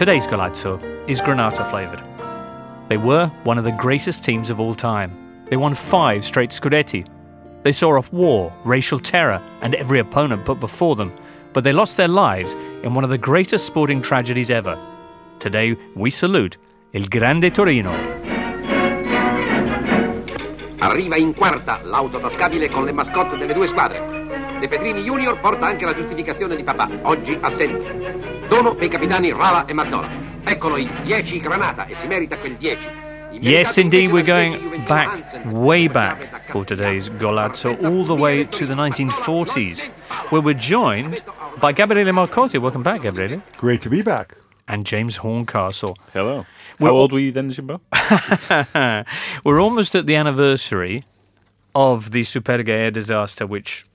Today's Golazzo is Granata flavoured. They were one of the greatest teams of all time. They won five straight Scudetti. They saw off war, racial terror, and every opponent put before them, but they lost their lives in one of the greatest sporting tragedies ever. Today, we salute Il Grande Torino. Arriva in quarta l'auto tascabile con le mascotte delle due squadre. De Pedrini Junior porta anche la giustificazione di papà, oggi assente. Dono dei capitani Rava e Mazzola. Eccolo i 10 Granata e si merita quel 10. Yes, indeed, we're going back, way back for today's Golazzo, all the way to the 1940s, where we're joined by Gabriele Marcotti. Welcome back, Gabriele. Great to be back. And James Horncastle. Hello. We're How old were you then, Jimbo? We're almost at the anniversary of the Superga air disaster, which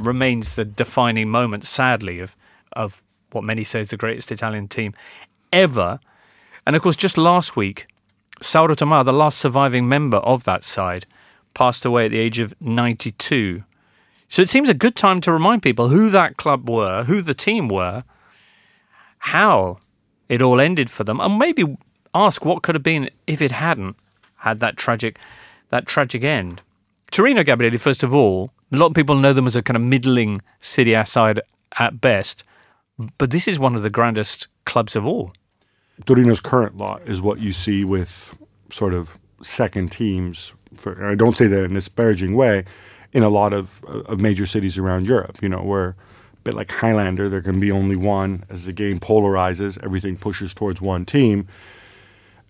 remains the defining moment, sadly, of, of what many say is the greatest Italian team ever. And of course, just last week, Sauro Tomà, the last surviving member of that side, passed away at the age of 92. So it seems a good time to remind people who that club were, who the team were, how it all ended for them, and maybe ask what could have been if it hadn't had that tragic that tragic end. Torino Gabriele, first of all, a lot of people know them as a kind of middling A side at best, but this is one of the grandest clubs of all. Torino's current lot is what you see with sort of second teams. For I don't say that in a disparaging way. In a lot of of major cities around Europe, you know, where a bit like Highlander, there can be only one. As the game polarizes, everything pushes towards one team,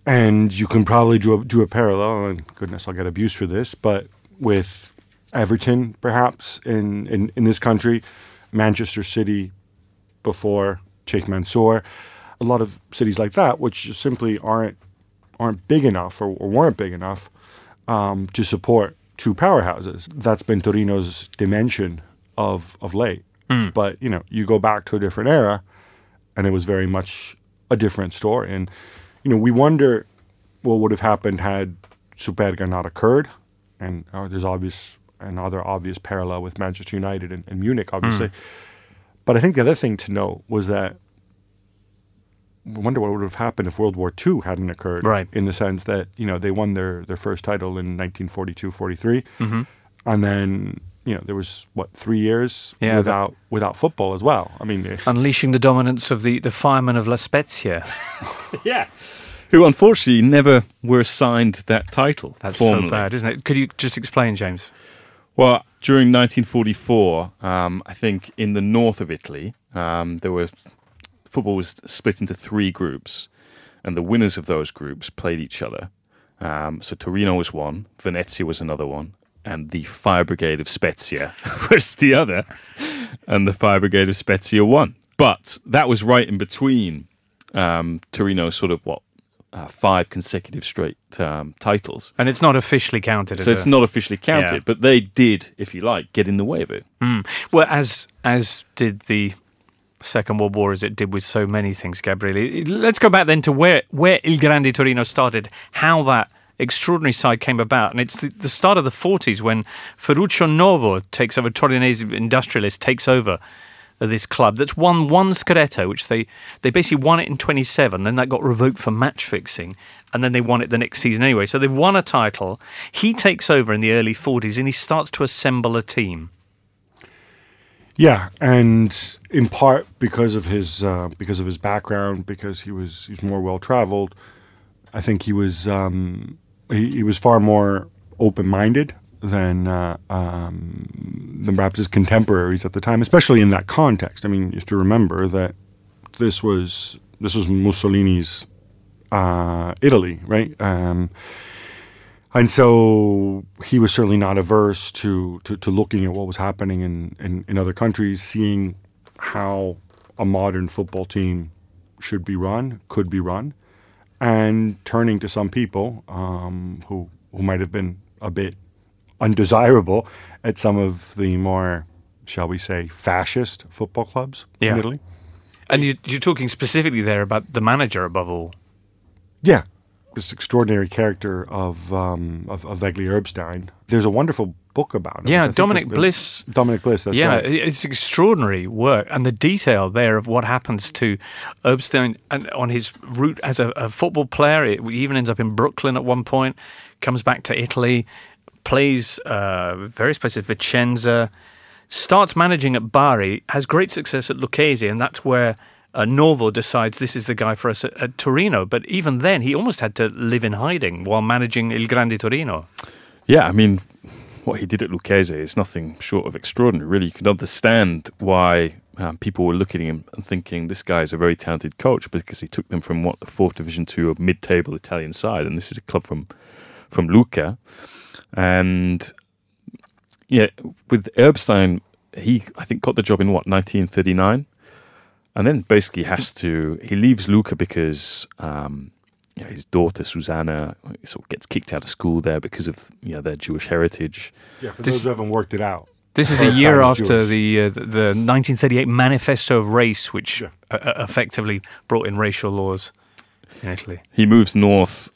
and you can probably draw, draw a parallel. And goodness, I'll get abused for this, but with Everton, perhaps in in, in this country, Manchester City before Sheikh Mansour, a lot of cities like that, which simply aren't aren't big enough or, or weren't big enough um, to support two powerhouses. That's been Torino's dimension of of late. But you know, you go back to a different era, and it was very much a different story. And you know, we wonder what would have happened had Superga not occurred. And uh, there's obvious another obvious parallel with Manchester United and, and Munich, obviously. But I think the other thing to note was that I wonder what would have happened if World War II hadn't occurred. Right. In the sense that, you know, they won their, their first title in 1942 43. Mm-hmm. And then, you know, there was, what, three years Yeah, without without football as well. I mean, Unleashing the dominance of the, the firemen of La Spezia. yeah. Who unfortunately never were assigned that title. That's formally. so bad, isn't it? Could you just explain, James? Well, during 1944, um, I think in the north of Italy, um, there were football was split into three groups, and the winners of those groups played each other. Um, so Torino was one, Venezia was another one, and the Fire Brigade of Spezia was the other, and the Fire Brigade of Spezia won. But that was right in between um, Torino's sort of what uh, five consecutive straight um, titles. And it's not officially counted So it's a, not officially counted, Yeah. but they did, if you like, get in the way of it. Well, as as did the Second World War, as it did with so many things, Gabriele. Let's go back then to where where Il Grande Torino started, how that extraordinary side came about, and it's the, the start of the 40s when Ferruccio Novo takes over, Torinese industrialist takes over this club that's won one Scudetto, which they they basically won it in 27, then that got revoked for match fixing, and then they won it the next season anyway. So they've won a title. He takes over in the early 40s and he starts to assemble a team. Yeah, and in part because of his uh, because of his background, because he was he was more well traveled. I think he was um, he, he was far more open minded than uh, um, than perhaps his contemporaries at the time, especially in that context. I mean, you have to remember that this was this was Mussolini's uh, Italy, right? Um, and so he was certainly not averse to, to, to looking at what was happening in, in, in other countries, seeing how a modern football team should be run, could be run, and turning to some people um, who, who might have been a bit undesirable at some of the more, shall we say, fascist football clubs Yeah. in Italy. And you, you're talking specifically there about the manager above all. Yeah, this extraordinary character of um, of, of Egri Erbstein. There's a wonderful book about him. which I Yeah, Dominic Bliss. Dominic Bliss. That's yeah, right. it's extraordinary work, and the detail there of what happens to Erbstein and on his route as a, a football player. It he even ends up in Brooklyn at one point, comes back to Italy, plays uh, various places, Vicenza, starts managing at Bari, has great success at Lucchese, and that's where. Uh, Novo decides this is the guy for us at, at Torino, but even then he almost had to live in hiding while managing Il Grande Torino. Yeah, I mean, what he did at Lucchese is nothing short of extraordinary. Really, you can understand why um, people were looking at him and thinking this guy is a very talented coach because he took them from what the fourth division to a mid-table Italian side, and this is a club from from Lucca, And yeah, with Erbstein, he I think got the job in what 1939, and then basically has to he leaves Lucca because. Um, you know, his daughter Susanna sort of gets kicked out of school there because of you know their Jewish heritage. yeah, for this- those who haven't worked it out. This is a year after Jewish. the uh, the 1938 Manifesto of Race, which Yeah. uh, uh, effectively brought in racial laws He moves north,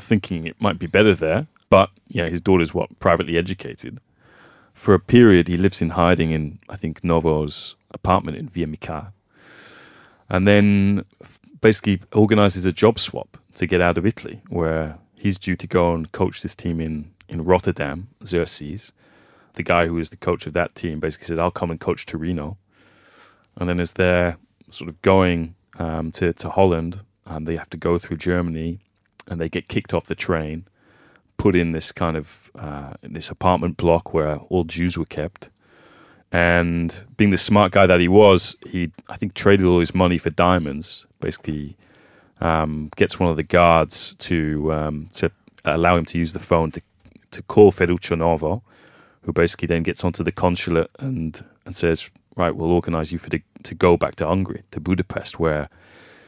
thinking it might be better there, but yeah, his daughter's what privately educated. For a period, he lives in hiding in I think Novo's apartment in Via Mica, and then basically organizes a job swap to get out of Italy, where he's due to go and coach this team in in Rotterdam, Xerxes. The guy who was the coach of that team basically said, "I'll come and coach Torino," and then as they're sort of going um, to to Holland, um, they have to go through Germany, and they get kicked off the train, put in this kind of uh, this apartment block where all Jews were kept. And being the smart guy that he was, he I think traded all his money for diamonds. Basically, um, gets one of the guards to um, to allow him to use the phone to to call Ferruccio who basically then gets onto the consulate and and says, right, we'll organise you for the, to go back to Hungary, to Budapest, where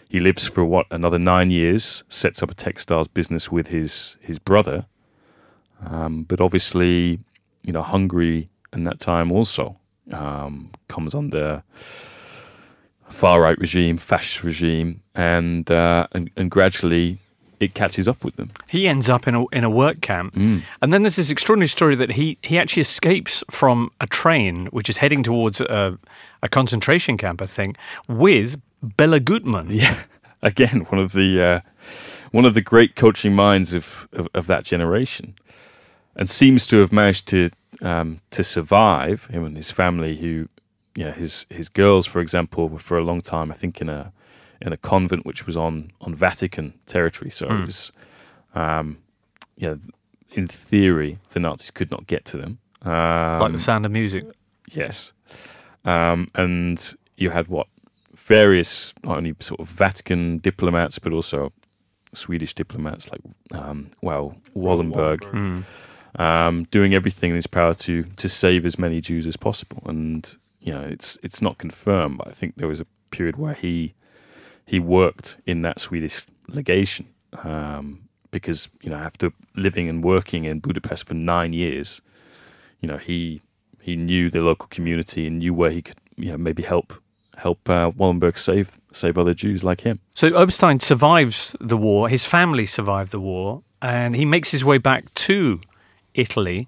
he lives for what another nine years, sets up a textiles business with his his brother. Um, but obviously, you know, Hungary in that time also um, comes under far right regime, fascist regime, and, uh, and and gradually it catches up with them. He ends up in a in a work camp, and then there's this extraordinary story that he he actually escapes from a train which is heading towards a, a concentration camp, I think, with Béla Guttmann. Yeah, again, one of the uh, one of the great coaching minds of, of, of that generation, and seems to have managed to um, to survive him and his family. Who, yeah, his his girls, for example, were for a long time, I think, in a in a convent which was on on Vatican territory. So it was, um, yeah, in theory, the Nazis could not get to them. Um, like the sound of music. Yes. Um, and you had what? Various, not only sort of Vatican diplomats, but also Swedish diplomats like, um, well, Wallenberg, um, doing everything in his power to to save as many Jews as possible. And you know, it's it's not confirmed, but I think there was a period where he he worked in that Swedish legation um, because you know after living and working in Budapest for nine years, you know he he knew the local community and knew where he could you know maybe help help uh, Wallenberg save save other Jews like him. So Erbstein survives the war. His family survived the war, and he makes his way back to Italy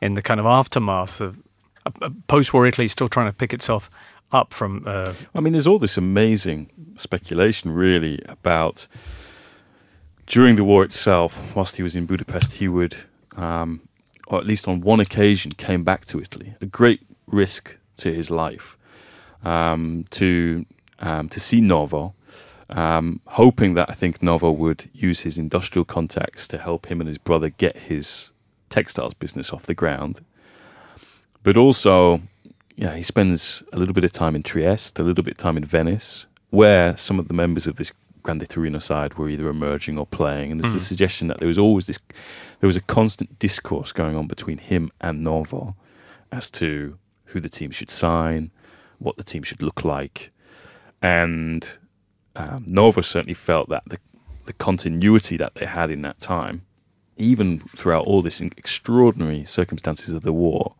in the kind of aftermath of uh, uh, post-war Italy, still trying to pick itself up from. Uh, I mean, there's all this amazing speculation, really, about during the war itself. Whilst he was in Budapest, he would, um, or at least on one occasion, came back to Italy. A great risk to his life um, to um, to see Novo, um, hoping that I think Novo would use his industrial contacts to help him and his brother get his textiles business off the ground. But also, yeah, he spends a little bit of time in Trieste, a little bit of time in Venice, where some of the members of this Grande Torino side were either emerging or playing. And there's the suggestion that there was always this, there was a constant discourse going on between him and Novo as to who the team should sign, what the team should look like. And um, Novo certainly felt that the, the continuity that they had in that time, even throughout all this extraordinary circumstances of the war,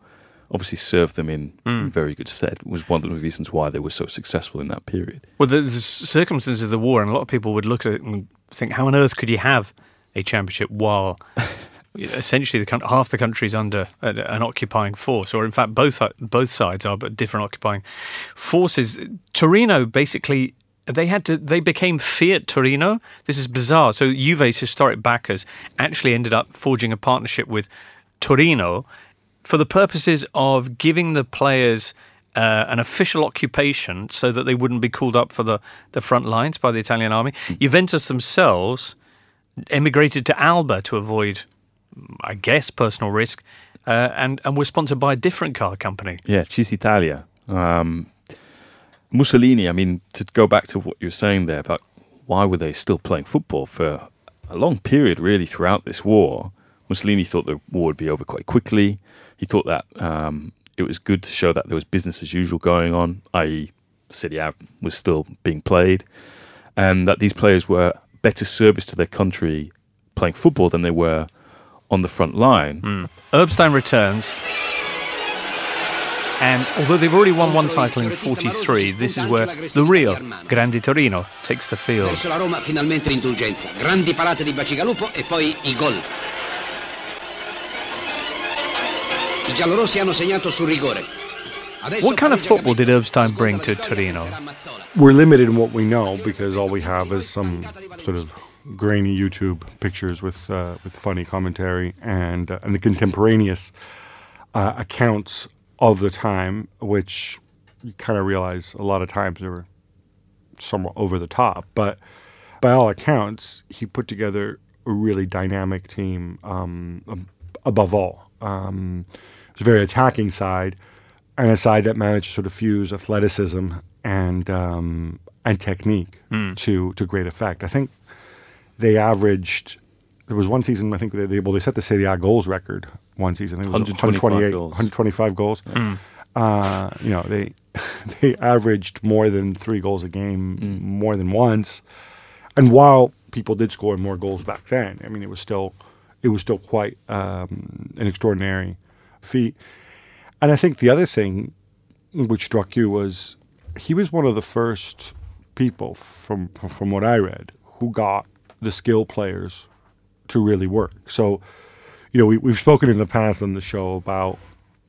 obviously served them in very good stead. Was one of the reasons why they were so successful in that period. well, the, the circumstances of the war, and a lot of people would look at it and think, how on earth could you have a championship while essentially the half the country is under an, an occupying force, or in fact both both sides are, but different occupying forces. Torino basically they had to they became Fiat Torino. This is bizarre. So Juve's historic backers actually ended up forging a partnership with Torino for the purposes of giving the players uh, an official occupation so that they wouldn't be called up for the, the front lines by the Italian army. Mm. Juventus themselves emigrated to Alba to avoid, I guess, personal risk, uh, and and were sponsored by a different car company. Yeah, Cisitalia. Um, Mussolini. I mean, to go back to what you were saying there about why were they still playing football for a long period, really, throughout this war. Mussolini thought the war would be over quite quickly. He thought that um, it was good to show that there was business as usual going on, i.e., Serie A was still being played, and that these players were better service to their country playing football than they were on the front line. Mm. Erbstein returns. And although they've already won one title in 43, this is where the real Grande Torino takes the field. Verso la Roma finalmente l'indulgenza. Grandi parate di Bacigalupo e poi i gol. I giallorossi hanno segnato sul rigore. What kind of football did Erbstein bring to Torino? We're limited in what we know because all we have is some sort of grainy YouTube pictures with uh, with funny commentary and uh, and the contemporaneous uh, accounts of the time, which you kind of realize a lot of times they were somewhat over the top. But by all accounts, he put together a really dynamic team. Um, above all, um, it was a very attacking side and a side that managed to sort of fuse athleticism and um, and technique mm. to to great effect. I think they averaged. There was one season I think they well they set the Serie A goals record one season. I think it was 128 goals. 125 goals. Mm. Uh, you know they they averaged more than three goals a game mm. more than once. And while people did score more goals back then, I mean it was still it was still quite um, an extraordinary feat. And I think the other thing which struck you was he was one of the first people from from what I read who got the skill players to really work. So, you know, we, we've spoken in the past on the show about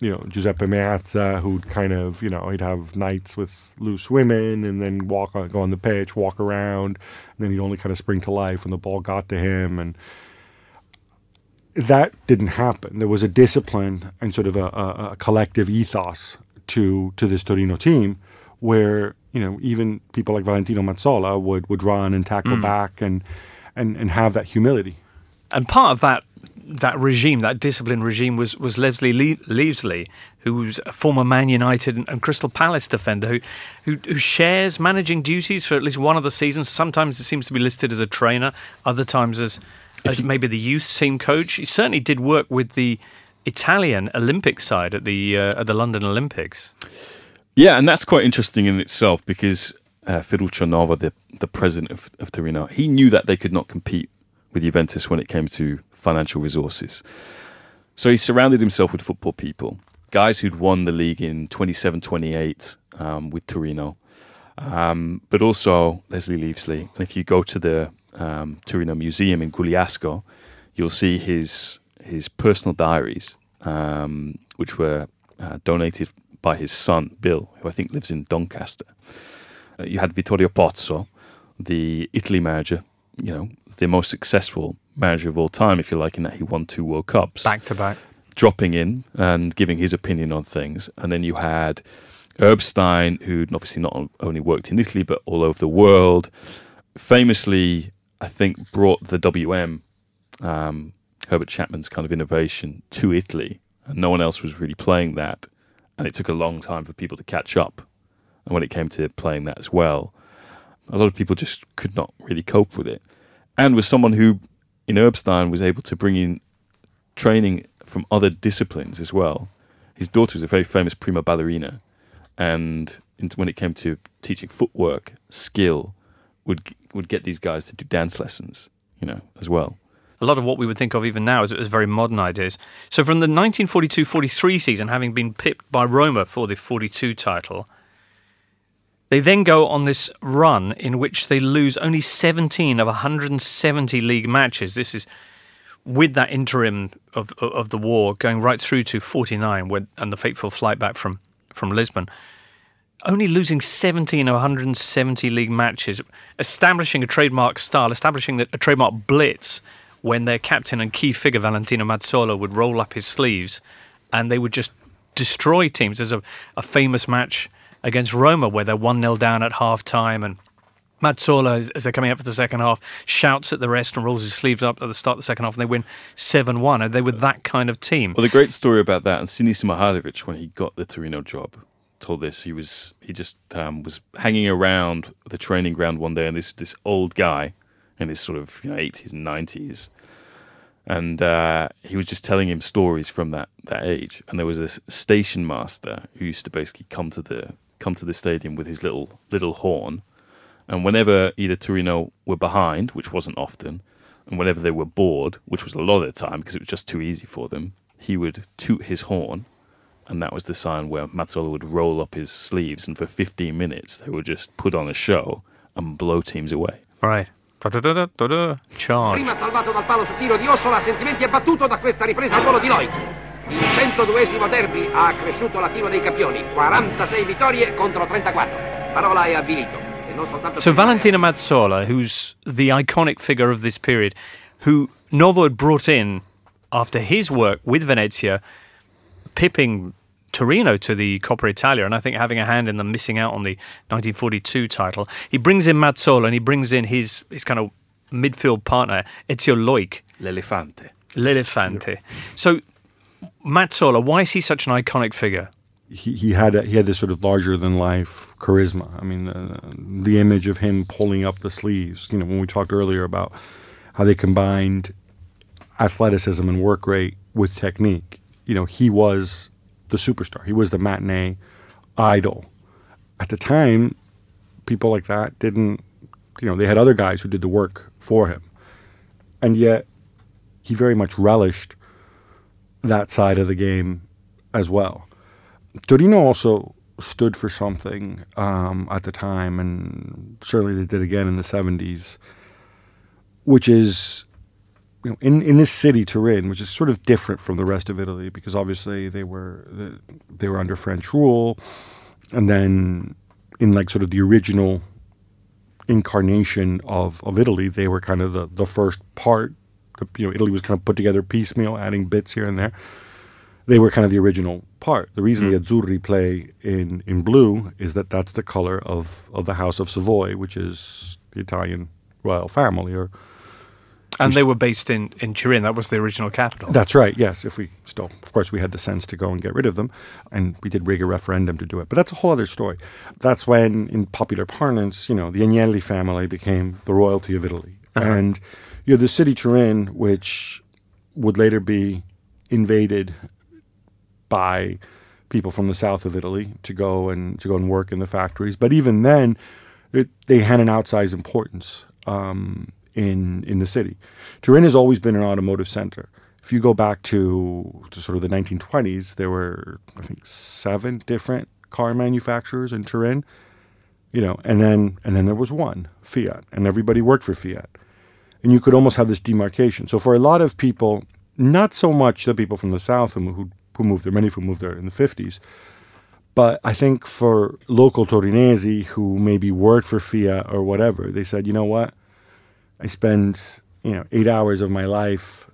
you know Giuseppe Meazza, who'd kind of you know he'd have nights with loose women and then walk on, go on the pitch, walk around, and then he'd only kind of spring to life when the ball got to him and that didn't happen. There was a discipline and sort of a, a, a, collective ethos to to this Torino team, where you know even people like Valentino Mazzola would would run and tackle mm. back and, and and have that humility. And part of that that regime, that discipline regime, was was Leslie Le- Leavesley, who was a former Man United and, and Crystal Palace defender, who, who, who shares managing duties for at least one of the seasons. Sometimes it seems to be listed as a trainer, other times as as maybe the youth team coach. He certainly did work with the Italian Olympic side at the uh, at the London Olympics. Yeah, and that's quite interesting in itself because uh, Novo, the the president of, of Torino, he knew that they could not compete with Juventus when it came to financial resources. So he surrounded himself with football people, guys who'd won the league in 27 28 um, with Torino, um, but also Leslie Leavesley. And if you go to the um, Torino Museum in Grugliasco, you'll see his his personal diaries, um, which were uh, donated by his son Bill, who I think lives in Doncaster. You had Vittorio Pozzo, the Italy manager, you know, the most successful manager of all time, if you like, in that he won two World Cups back to back, dropping in and giving his opinion on things. And then you had Erbstein, who obviously not only worked in Italy but all over the world, famously I think, brought the WM, um, Herbert Chapman's kind of innovation to Italy, and no one else was really playing that. And it took a long time for people to catch up. And when it came to playing that as well, a lot of people just could not really cope with it. And was someone who, in Erbstein, was able to bring in training from other disciplines as well. His daughter was a very famous prima ballerina, and when it came to teaching footwork, skill, would would get these guys to do dance lessons, you know, as well. A lot of what we would think of even now is, is very modern ideas. So from the 1942-43 season, having been pipped by Roma for the 42 title, they then go on this run in which they lose only 17 of 170 league matches. This is with that interim of of the war going right through to 49 when, and the fateful flight back from from Lisbon only losing 17 of 170 league matches establishing a trademark style establishing a trademark blitz when their captain and key figure Valentino Mazzola would roll up his sleeves and they would just destroy teams there's a, a famous match against Roma where they're 1-0 down at half time and Mazzola, as, they're coming out for the second half, shouts at the rest and rolls his sleeves up at the start of the second half, and they win 7 1. And they were that kind of team. Well, the great story about that, and Sinisa Mihajlovic, when he got the Torino job, told this. He was he just um, was hanging around the training ground one day, and this this old guy in his sort of you know, 80s and 90s, and uh, he was just telling him stories from that that age. And there was a station master who used to basically come to the come to the stadium with his little little horn and whenever either Torino were behind, which wasn't often, and whenever they were bored, which was a lot of the time because it was just too easy for them, he would toot his horn. And that was the sign where Mazzola would roll up his sleeves, and for 15 minutes they would just put on a show and blow teams away. Right. Charge. Prima salvato dal palo su tiro di Ossola, sentimenti abbattuto da questa ripresa al volo di Loik. Il 102esimo derby ha accresciuto la tiro dei campioni, 46 vittorie contro 34. Parola è avvilito. So Valentino Mazzola, who's the iconic figure of this period, who Novo had brought in after his work with Venezia, pipping Torino to the Coppa Italia, and I think having a hand in them missing out on the 1942 title. He brings in Mazzola and he brings in his his kind of midfield partner Ezio Loik. L'Elefante. L'Elefante. So Mazzola, why is he such an iconic figure? he, he had a, he had this sort of larger than life charisma. I mean, the, the image of him pulling up the sleeves. You know, when we talked earlier about how they combined athleticism and work rate with technique. You know, he was the superstar. He was the matinee idol. At the time, people like that didn't. You know, they had other guys who did the work for him, and yet he very much relished that side of the game as well. Torino also stood for something um, at the time, and certainly they did again in the 70s, which is you know, in in this city, Turin, which is sort of different from the rest of Italy because obviously they were they were under French rule, and then in like sort of the original incarnation of, of Italy, they were kind of the, the first part. You know, Italy was kind of put together piecemeal, adding bits here and there they were kind of the original part. The reason mm. the Azzurri play in, in blue is that that's the color of, of the House of Savoy, which is the Italian royal family. Or and they were based in, in Turin. That was the original capital. That's right. Yes. If we still, of course, we had the sense to go and get rid of them, and we did rig a referendum to do it. But that's a whole other story. That's when, in popular parlance, you know, the Agnelli family became the royalty of Italy, uh-huh. and you have the city Turin, which would later be invaded by people from the south of Italy to go and to go and work in the factories. But even then, it, they had an outsized importance um, in in the city. Turin has always been an automotive center. If you go back to, to sort of the 1920s, there were I think seven different car manufacturers in Turin. You know, and then and then there was one Fiat, and everybody worked for Fiat, and you could almost have this demarcation. So for a lot of people, not so much the people from the south who, who who moved there, many of who moved there in the 50s. But I think for local Torinesi who maybe worked for Fiat or whatever, they said, you know what? I spend you know eight hours of my life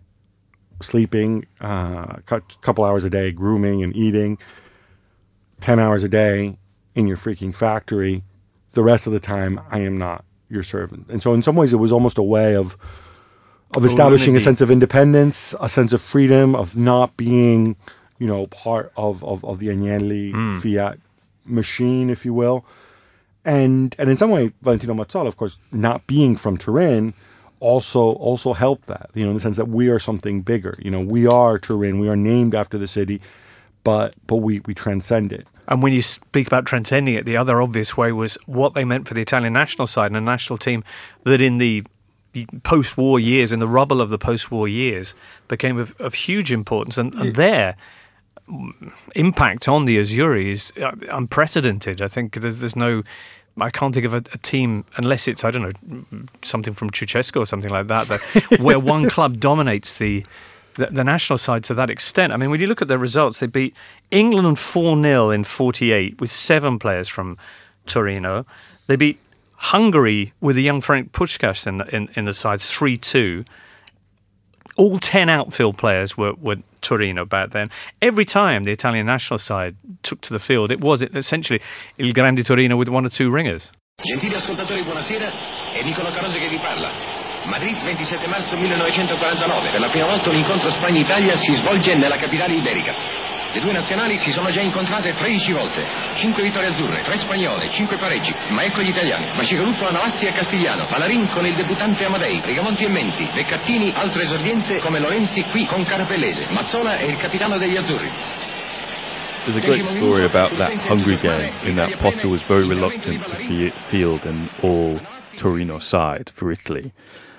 sleeping, uh, a couple hours a day grooming and eating, ten hours a day in your freaking factory. The rest of the time, I am not your servant. And so, in some ways, it was almost a way of of establishing a sense of independence, a sense of freedom, of not being you know, part of, of, of the Agnelli mm. Fiat machine, if you will. And and in some way, Valentino Mazzola, of course, not being from Turin, also also helped that. You know, in the sense that we are something bigger. You know, we are Turin. We are named after the city, but but we we transcend it. And when you speak about transcending it, the other obvious way was what they meant for the Italian national side and the national team. That in the post-war years, in the rubble of the post-war years, became of, of huge importance. And, and there, impact on the Azzurri is uh, unprecedented. I think there's there's no. I can't think of a, a, team unless it's I don't know something from Ceausescu or something like that, that where one club dominates the, the, the national side to that extent. I mean, when you look at their results, they beat England four 0 in '48 with seven players from Torino. They beat Hungary with a young Frank Puskás in, in, in the side 3 2. All 10 outfield players were, were Torino back then. Every time the Italian national side took to the field, it was essentially Il Grande Torino with one or two ringers. Gentili ascoltatori, buonasera. È Nicola che vi parla. Madrid, 27 marzo 1949. Per la prima volta un incontro Spagna-Italia si svolge nella capitale iberica. Le due nazionali si sono già incontrate 13 volte, 5 vittorie azzurre, 3 spagnole, 5 pareggi, ma ecco gli italiani. Bacigalupo, Navazzi e Castigliano, Palarin con il debuttante Amadei, Rigamonti e Menti, Beccattini, altro esordiente come Lorenzi qui con Carapellese, Mazzola è il capitano degli azzurri. There's a great story about that Hungary game in that Potter was very reluctant to field an all Torino side for Italy.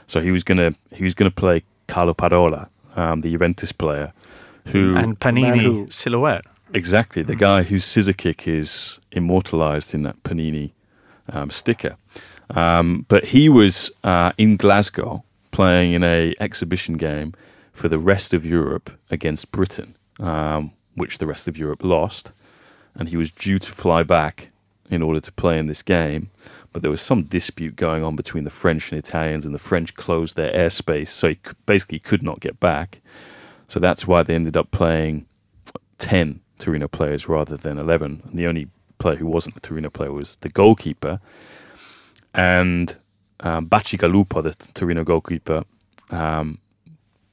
So he was gonna he was gonna play Carlo Parola, um, the Juventus player, who and Panini who, silhouette. Exactly, the guy whose scissor kick is immortalized in that Panini um, sticker. Um, but he was uh, in Glasgow playing in a exhibition game for the rest of Europe against Britain, um, which the rest of Europe lost, and he was due to fly back in order to play in this game. But there was some dispute going on between the French and Italians, and the French closed their airspace, so he basically could not get back. So that's why they ended up playing 10 Torino players rather than 11. And the only player who wasn't a Torino player was the goalkeeper. And um, Bacigalupo, the Torino goalkeeper, um,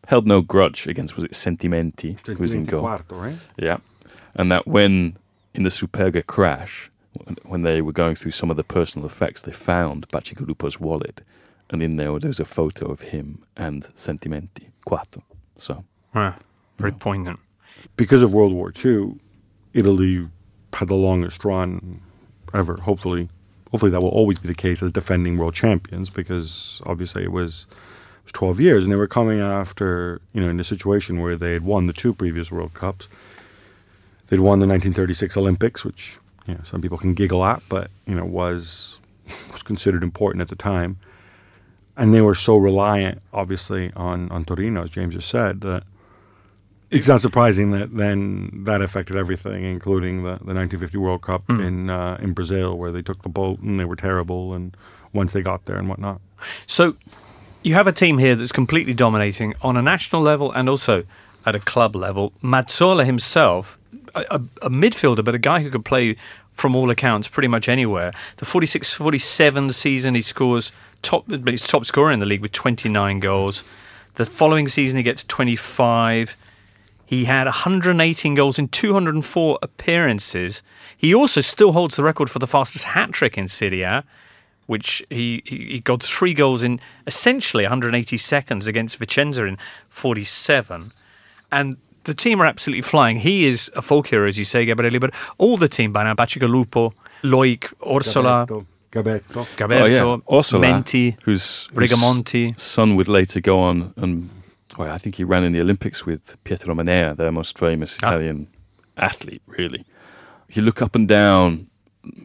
held no grudge against, was it Sentimenti, who was in goal? Right? Yeah. And that when in the Superga crash, when they were going through some of the personal effects, they found Bacigalupo's wallet. And in there, there was a photo of him and Sentimenti, Quarto. So yeah, very poignant. Because of World War II, Italy had the longest run ever. Hopefully, hopefully that will always be the case as defending world champions. Because obviously it was it was 12 years, and they were coming after you know in a situation where they had won the two previous World Cups. They'd won the 1936 Olympics, which you know some people can giggle at, but you know was was considered important at the time. And they were so reliant, obviously, on on Torino, as James just said, that it's not surprising that then that affected everything, including the, the 1950 World Cup mm. in uh, in Brazil, where they took the boat and they were terrible, and once they got there and whatnot. So you have a team here that's completely dominating on a national level and also at a club level. Mazzola himself, a, a, midfielder, but a guy who could play from all accounts pretty much anywhere. The 46-47 season, he scores top, he's top scorer in the league with 29 goals. The following season, he gets 25. He had 118 goals in 204 appearances. He also still holds the record for the fastest hat trick in Serie A, which he, he got three goals in essentially 180 seconds against Vicenza in 47. And the team are absolutely flying. He is a folk hero, as you say, Gabriele, but all the team by now, Bacigalupo, Loik, Ossola, Gabetto, Gabetto, oh, yeah. Ossola, Menti, whose, Rigamonti. son would later go on and well, I think he ran in the Olympics with Pietro Mennea, their most famous ah. Italian ah. athlete, really. If you look up and down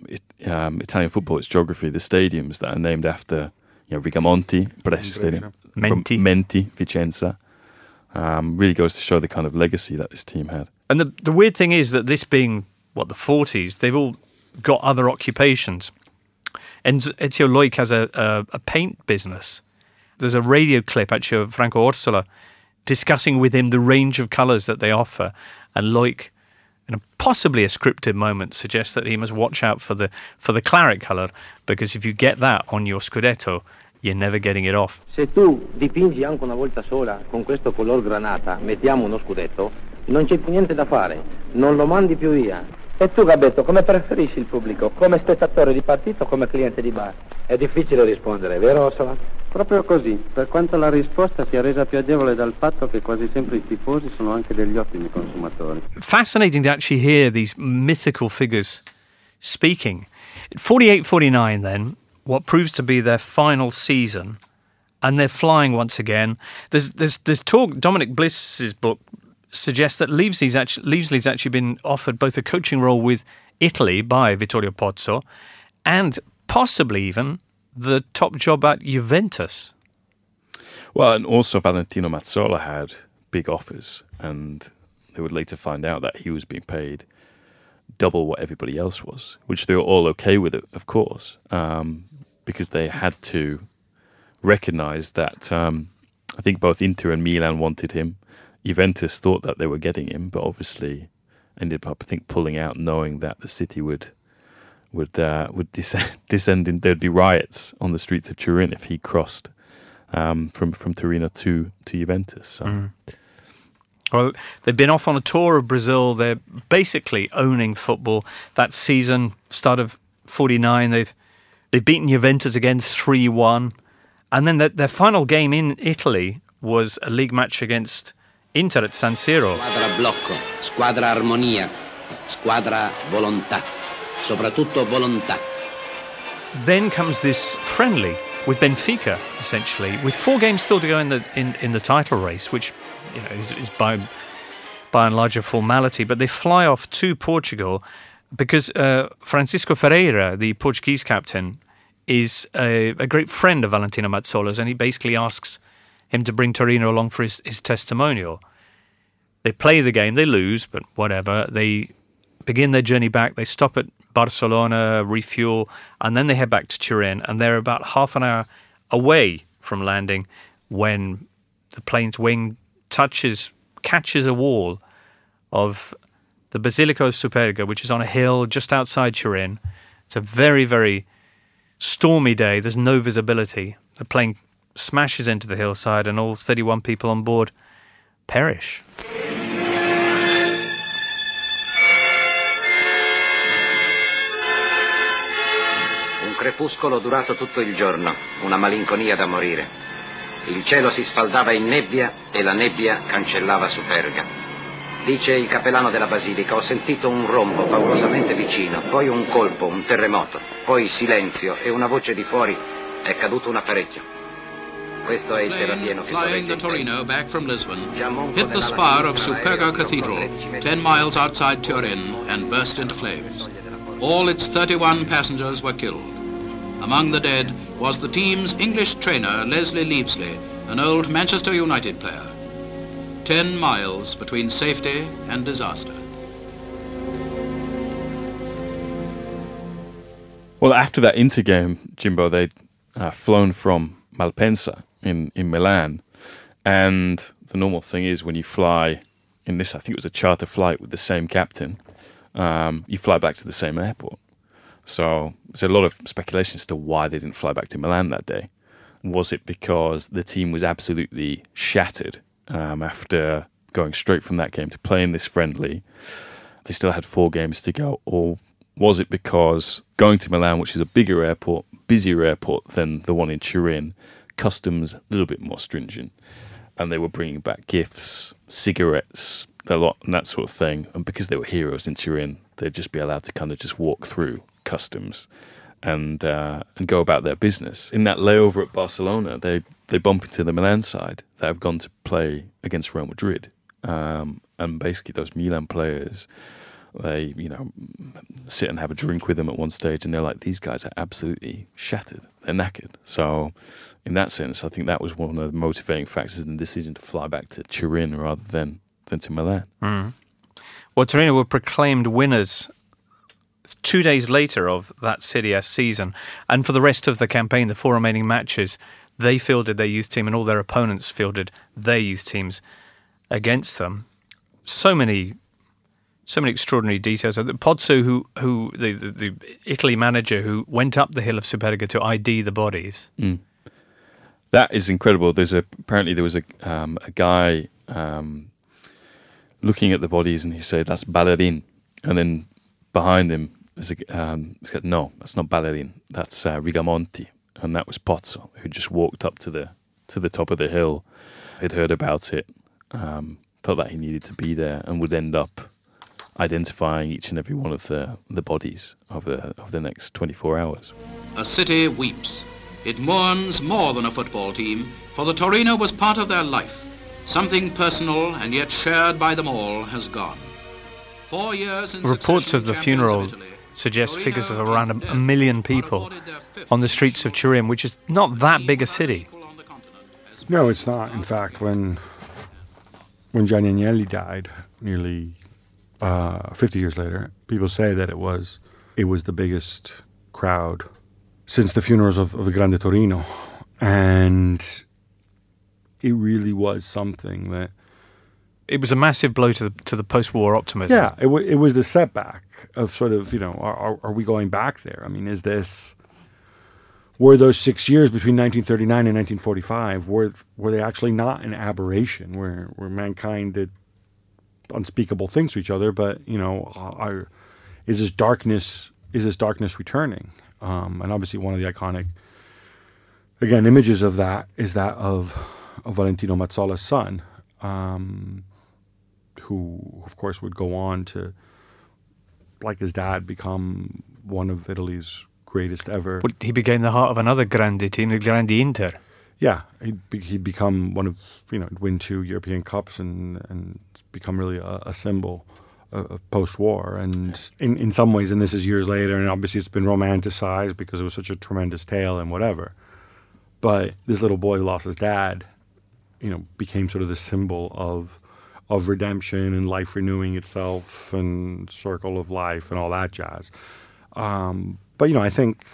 it, um, Italian football, its geography, the stadiums that are named after you know, Rigamonti, Brescia Stadium, Menti. Menti, Vicenza, um, really goes to show the kind of legacy that this team had. And the, the weird thing is that this being, what, the 40s, they've all got other occupations. And Ezio Loik has a, a, a paint business there's a radio clip actually of Franco Ossola discussing with him the range of colours that they offer, and Loik, in possibly a scripted moment, suggests that he must watch out for the for the claret colour because if you get that on your scudetto, you're never getting it off. Se tu dipingi anche una volta sola con questo color granata, mettiamo uno scudetto, non c'è più niente da fare, non lo mandi più via. E tu Gabetto, come preferisci il pubblico? Come spettatore di partito o come cliente di bar? È difficile rispondere, vero Orsola? Proprio così, per quanto la risposta sia resa più agevole dal fatto che quasi sempre i tifosi sono anche degli ottimi consumatori. Fascinating to actually hear these mythical figures speaking. 48-49 then, what proves to be their final season, and they're flying once again. There's there's there's talk Dominic Bliss's book suggests that Leavesley's actually, Leavesley's actually been offered both a coaching role with Italy by Vittorio Pozzo and possibly even the top job at Juventus. Well, and also Valentino Mazzola had big offers, and they would later find out that he was being paid double what everybody else was, which they were all okay with it, of course, um, because they had to recognize that um, I think both Inter and Milan wanted him. Juventus thought that they were getting him, but obviously ended up, I think, pulling out, knowing that the city would would uh, would descend, descend in, there'd be riots on the streets of Turin if he crossed um, from from Torino to to Juventus. So. Mm. Well, they've been off on a tour of Brazil. They're basically owning football. That season, start of '49, they've they've beaten Juventus again three one, and then their, their final game in Italy was a league match against Inter at San Siro. Squadra blocco, squadra armonia, squadra volontà, soprattutto volontà. Then comes this friendly with Benfica, essentially, with four games still to go in the in, in the title race, which you know is, is by by and large a formality. But they fly off to Portugal because uh, Francisco Ferreira, the Portuguese captain, is a, a, great friend of Valentino Mazzola's, and he basically asks him to bring Torino along for his, his testimonial. They play the game, they lose, but whatever. They begin their journey back. They stop at Barcelona, refuel, and then they head back to Turin. And they're about half an hour away from landing when the plane's wing touches, catches a wall of the Basilica of Superga, which is on a hill just outside Turin. It's a very, very stormy day. There's no visibility. The plane smashes into the hillside, and all 31 people on board perish. Un crepuscolo durato tutto il giorno, una malinconia da morire. Il cielo si sfaldava in nebbia e la nebbia cancellava Superga. Dice il capellano della basilica, ho sentito un rombo paurosamente vicino, poi un colpo, un terremoto, poi silenzio e una voce di fuori, è caduto un apparecchio. Questo è il terrapieno che flying the Torino back from Lisbon, hit the spire of Superga Cathedral, 10 miles outside Turin, and burst into flames. All its 31 passengers were killed. Among the dead was the team's English trainer, Leslie Leavesley, an old Manchester United player. 10 miles between safety and disaster. Well, after that intergame, Jimbo, they'd uh, flown from Malpensa in, in Milan. And the normal thing is when you fly in this, I think it was a charter flight with the same captain, um, you fly back to the same airport. So there's a lot of speculation as to why they didn't fly back to Milan that day. Was it because the team was absolutely shattered um, after going straight from that game to playing this friendly? They still had four games to go, or was it because going to Milan, which is a bigger airport, busier airport than the one in Turin, customs a little bit more stringent, and they were bringing back gifts, cigarettes, a lot, and that sort of thing. And because they were heroes in Turin, they'd just be allowed to kind of just walk through customs and uh, and go about their business. In that layover at Barcelona, they they bump into the Milan side that have gone to play against Real Madrid, um, and basically those Milan players. They, you know, sit and have a drink with them at one stage, and they're like, "These guys are absolutely shattered. They're knackered." So, in that sense, I think that was one of the motivating factors in the decision to fly back to Turin rather than than to Milan. Mm. Well, Torino were proclaimed winners two days later of that Serie A season, and for the rest of the campaign, the four remaining matches, they fielded their youth team, and all their opponents fielded their youth teams against them. So many so many extraordinary details. Pozzo, who who the, the, the, Italy manager who went up the hill of Superga to ID the bodies. Mm. That is incredible. There's a apparently there was a um, a guy um, looking at the bodies and he said that's Ballarin, and then behind him there's a um, said no, that's not Ballarin, that's uh, Rigamonti, and that was Pozzo who just walked up to the to the top of the hill, had heard about it, um, felt that he needed to be there, and would end up identifying each and every one of the, the bodies of the, of the next 24 hours. A city weeps. It mourns more than a football team, for the Torino was part of their life. Something personal and yet shared by them all has gone. Four years in Reports of succession the champions funeral of Italy, suggest figures of around a, million people on the streets of Turin, which is not that big a city. No, it's not. In fact, when when Gianni Agnelli died, nearly uh, 50 years later, people say that it was it was the biggest crowd since the funerals of, of the Grande Torino, and it really was something that It was a massive blow to the to the post-war optimism. yeah, it, w- it was the setback of sort of you know are, are, are we going back there? I mean, is this were those six years between 1939 and 1945 were were they actually not an aberration where where mankind did unspeakable things to each other? But you know, are, is this darkness is this darkness returning? Um, and obviously, one of the iconic again images of that is that of Valentino Mazzola's son. Um, who, of course, would go on to, like his dad, become one of Italy's greatest ever. But he became the heart of another grande team, the Grande Inter. yeah, he'd, be, he'd become one of, you know, win two European Cups and, and become really a, a symbol of, of post war. And in, in some ways, and this is years later, and obviously it's been romanticized because it was such a tremendous tale and whatever. But this little boy who lost his dad, you know, became sort of the symbol of of redemption and life renewing itself and circle of life and all that jazz. Um, but you know, I think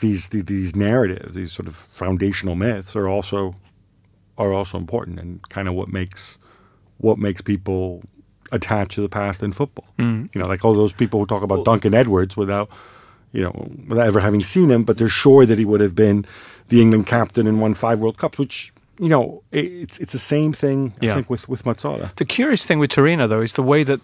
these the, these narratives, these sort of foundational myths, are also are also important and kind of what makes what makes people attach to the past in football. You know, like all those people who talk about Duncan Edwards without you know without ever having seen him, but they're sure that he would have been the England captain and won five World Cups, which you know it, it's it's the same thing I Yeah. think with with Mazzola. The curious thing with Torino, though, is the way that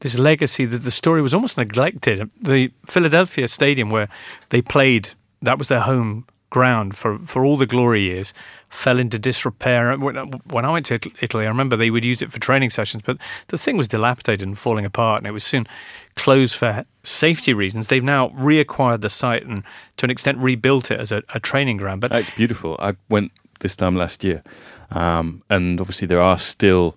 this legacy, that the story was almost neglected. The Filadelfia Stadium, where they played, that was their home ground for, for all the glory years, fell into disrepair. When, when I went to Italy, I remember they would use it for training sessions, but the thing was dilapidated and falling apart, and it was soon closed for safety reasons. They've now reacquired the site and, to an extent, rebuilt it as a, a training ground. But It's beautiful. I went this time last year, um, and obviously there are still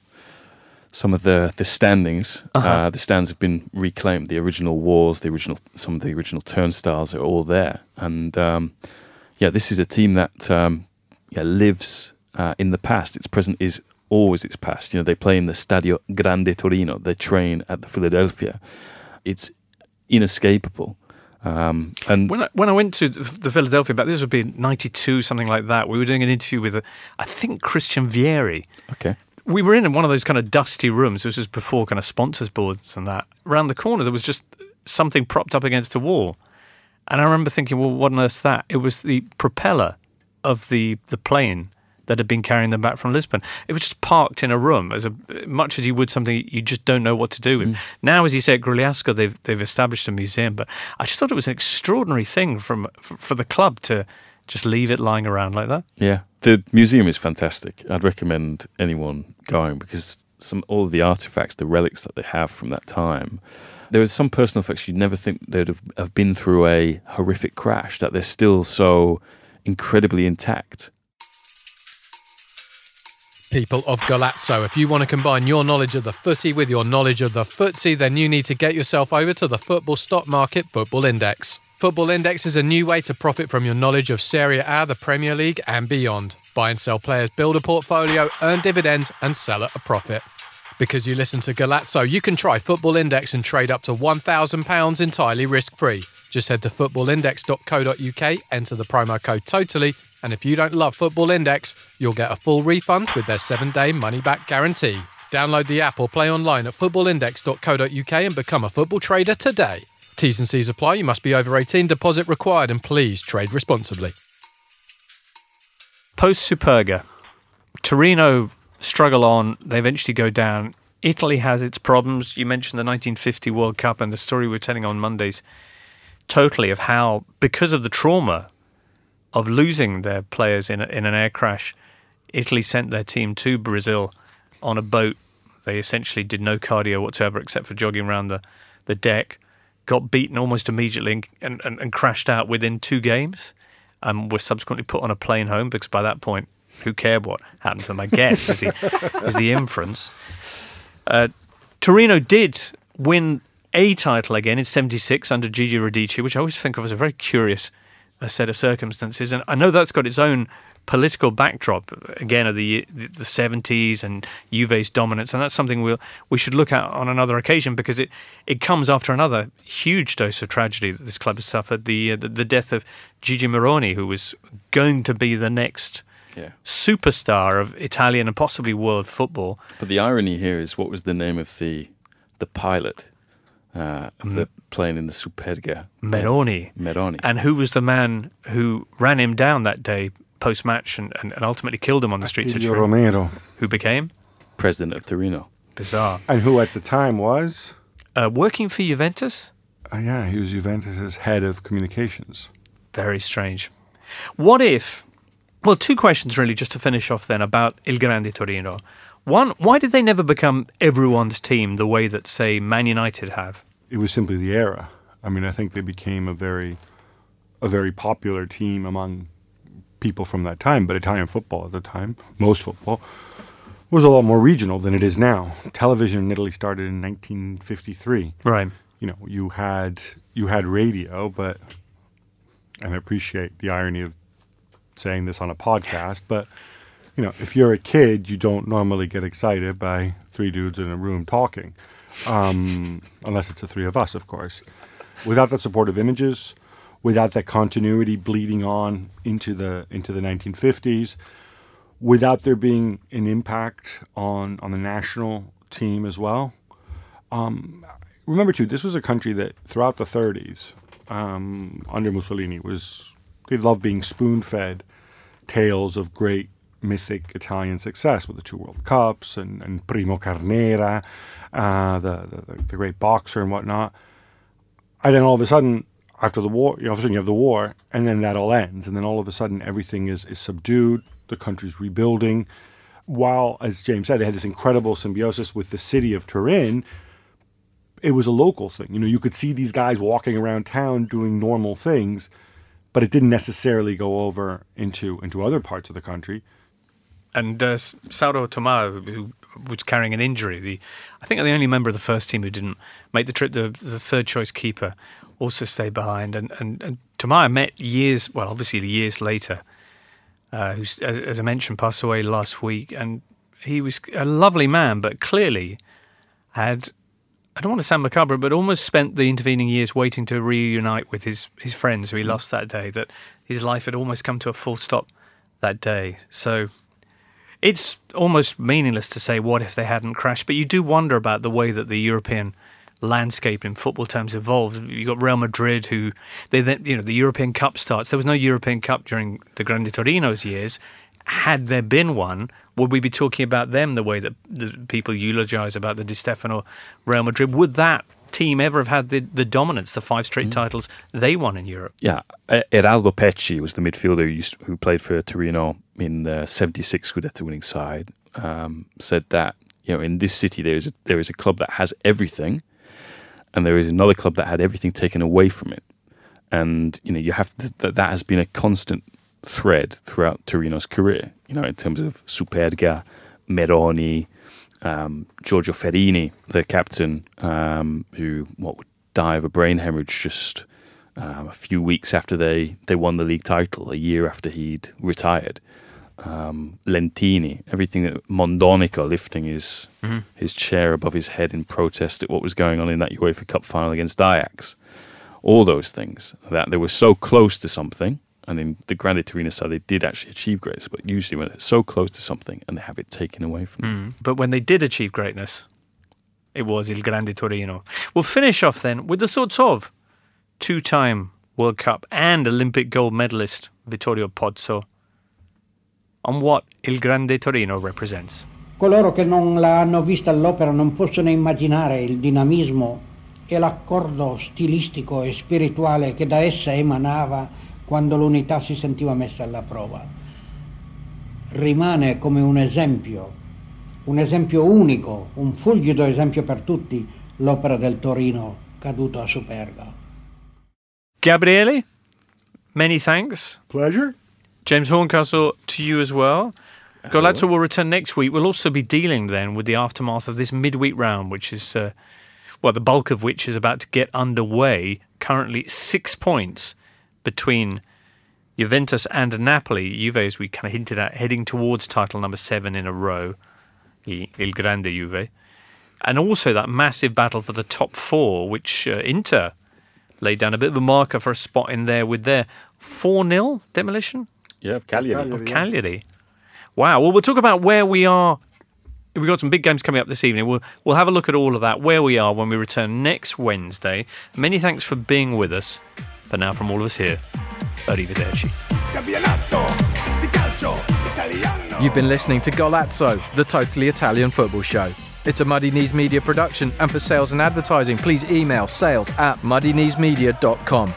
some of the the standings. uh the stands have been reclaimed. The original walls, the original some of the original turnstiles are all there. And um, yeah, this is a team that um, yeah lives uh, in the past. Its present is always its past. You know, they play in the Stadio Grande Torino. They train at the Filadelfia. It's inescapable. Um, and When I, when I went to the Filadelfia back, this would be '92, something like that. We were doing an interview with, a, I think, Christian Vieri. okay, We were in one of those kind of dusty rooms. This was before kind of sponsors boards and that. Around the corner, there was just something propped up against a wall, and I remember thinking, "Well, what on earth's that?" It was the propeller of the the plane that had been carrying them back from Lisbon. It was just parked in a room, as a, much as you would something you just don't know what to do with. Mm. Now, as you say, at Grugliasco, they've they've established a museum, but I just thought it was an extraordinary thing from for, for the club to just leave it lying around like that. Yeah, the museum is fantastic. I'd recommend anyone going because some all of the artifacts, the relics that they have from that time. There are some personal effects you'd never think they'd have, have been through a horrific crash that they're still so incredibly intact. People of Golazzo, if you want to combine your knowledge of the footy with your knowledge of the footsie, then you need to get yourself over to the Football Stock Market Football Index. Football Index is a new way to profit from your knowledge of Serie A, the Premier League, and beyond. Buy and sell players, build a portfolio, earn dividends, and sell at a profit. Because you listen to Golazzo, you can try Football Index and trade up to £1,000 entirely risk free. Just head to footballindex.co.uk, enter the promo code TOTALLY, and if you don't love Football Index, you'll get a full refund with their seven day money back guarantee. Download the app or play online at footballindex.co.uk and become a football trader today. T's and C's apply. You must be over 18, deposit required, and please trade responsibly. Post Superga, Torino struggle on. They eventually go down. Italy has its problems. You mentioned the 1950 World Cup and the story we're telling on Mondays. Totally of how, because of the trauma of losing their players in a, in an air crash, Italy sent their team to Brazil on a boat. They essentially did no cardio whatsoever except for jogging around the, the deck. Got beaten almost immediately and, and, and crashed out within two games and were subsequently put on a plane home because by that point who cared what happened to them? I guess is the is the inference. Uh, Torino did win a title again in '76 under Gigi Radice, which I always think of as a very curious uh, set of circumstances, and I know that's got its own political backdrop again of the the seventies and Juve's dominance, and that's something we'll we should look at on another occasion because it it comes after another huge dose of tragedy that this club has suffered the uh, the, the, death of Gigi Meroni, who was going to be the next. Yeah. Superstar of Italian and possibly world football. But the irony here is, what was the name of the the pilot uh, of the plane in the Superga? Meroni. Meroni. And who was the man who ran him down that day post match and, and, and, ultimately killed him on the streets Attilio of Turin. Romero. Who became? President of Torino. Bizarre. And who at the time was? Uh, working for Juventus? Uh, yeah, he was Juventus's head of communications. Very strange. What if, well, two questions really just to finish off then about Il Grande Torino. One, why did they never become everyone's team the way that, say, Man United have? It was simply the era. I mean, I think they became a very, a very popular team among people from that time, but Italian football at the time, most football, was a lot more regional than it is now. Television in Italy started in 1953. Right. You know, you had you had radio, but and I appreciate the irony of saying this on a podcast, but you know, if you're a kid, you don't normally get excited by three dudes in a room talking, um, unless it's the three of us, of course. Without that supportive images, without that continuity bleeding on into the into the 1950s, without there being an impact on on the national team as well. Um, remember too, this was a country that throughout the 30s um, under Mussolini was they loved being spoon fed tales of great mythic Italian success with the two World Cups and, and Primo Carnera, uh, the, the, the great boxer and whatnot. And then all of a sudden, after the war, you know, all of a sudden you have the war, and then that all ends, and then all of a sudden everything is, is subdued. The country's rebuilding. While, as James said, they had this incredible symbiosis with the city of Turin, it was a local thing. You know, you could see these guys walking around town doing normal things, but it didn't necessarily go over into into other parts of the country. And uh, Sauro who was carrying an injury, the I think the only member of the first team who didn't make the trip, the, the third choice keeper, also stayed behind. And, and, and Tomà met years, well, obviously years later, uh, who, as, as, I mentioned, passed away last week. And he was a lovely man, but clearly had, I don't want to sound macabre, but almost spent the intervening years waiting to reunite with his, his friends who he lost that day, that his life had almost come to a full stop that day. So it's almost meaningless to say what if they hadn't crashed, but you do wonder about the way that the European landscape in football terms evolved. You got Real Madrid, who they then you know the European Cup starts. There was no European Cup during the Grande Torino's years. Had there been one, would we be talking about them the way that the people eulogise about the Di Stefano Real Madrid? Would that team ever have had the, the dominance, the five straight mm. titles they won in Europe? Yeah, Eraldo Pecci was the midfielder who, used, who played for Torino in the 76 Scudetto winning side. Um, said that you know in this city there is a, there is a club that has everything, and there is another club that had everything taken away from it. And you know, you have to, that that has been a constant thread throughout Torino's career. You know, in terms of Superga, Meroni, um, Giorgio Ferrini, the captain, um, who what would die of a brain hemorrhage just um, a few weeks after they they won the league title, a year after he'd retired um, Lentini, everything that Mondonico lifting his mm-hmm. his chair above his head in protest at what was going on in that UEFA Cup final against Ajax. All those things that they were so close to something, and in the Grande Torino side they did actually achieve greatness, but usually when it's so close to something and they have it taken away from them. Mm. But when they did achieve greatness, it was Il Grande Torino. We'll finish off then with the sorts of two-time World Cup and Olympic gold medalist Vittorio Pozzo on what Il Grande Torino represents. Coloro che non la hanno vista all'opera non possono immaginare il dinamismo e l'accordo stilistico e spirituale che da essa emanava quando l'unità si sentiva messa alla prova. Rimane come un esempio, un esempio unico, un fulgido esempio per tutti, l'opera del Torino caduto a Superga. Gabriele, many thanks. Pleasure. James Horncastle, to you as well. Golazzo will return next week. We'll also be dealing then with the aftermath of this midweek round, which is, uh, well, the bulk of which is about to get underway. Currently, six points between Juventus and Napoli. Juve, as we kind of hinted at, heading towards title number seven in a row. Il, Il Grande Juve. And also that massive battle for the top four, which uh, Inter laid down a bit of a marker for a spot in there with their 4 0 demolition Yeah, of Cagliari. of Cagliari. Wow. Well, we'll talk about where we are. We've got some big games coming up this evening. We'll we'll have a look at all of that, where we are when we return next Wednesday. Many thanks for being with us. For now, from all of us here, arrivederci. You've been listening to Golazzo, the totally Italian football show. It's a Muddy Knees Media production, and for sales and advertising, please email sales at muddykneesmedia.com.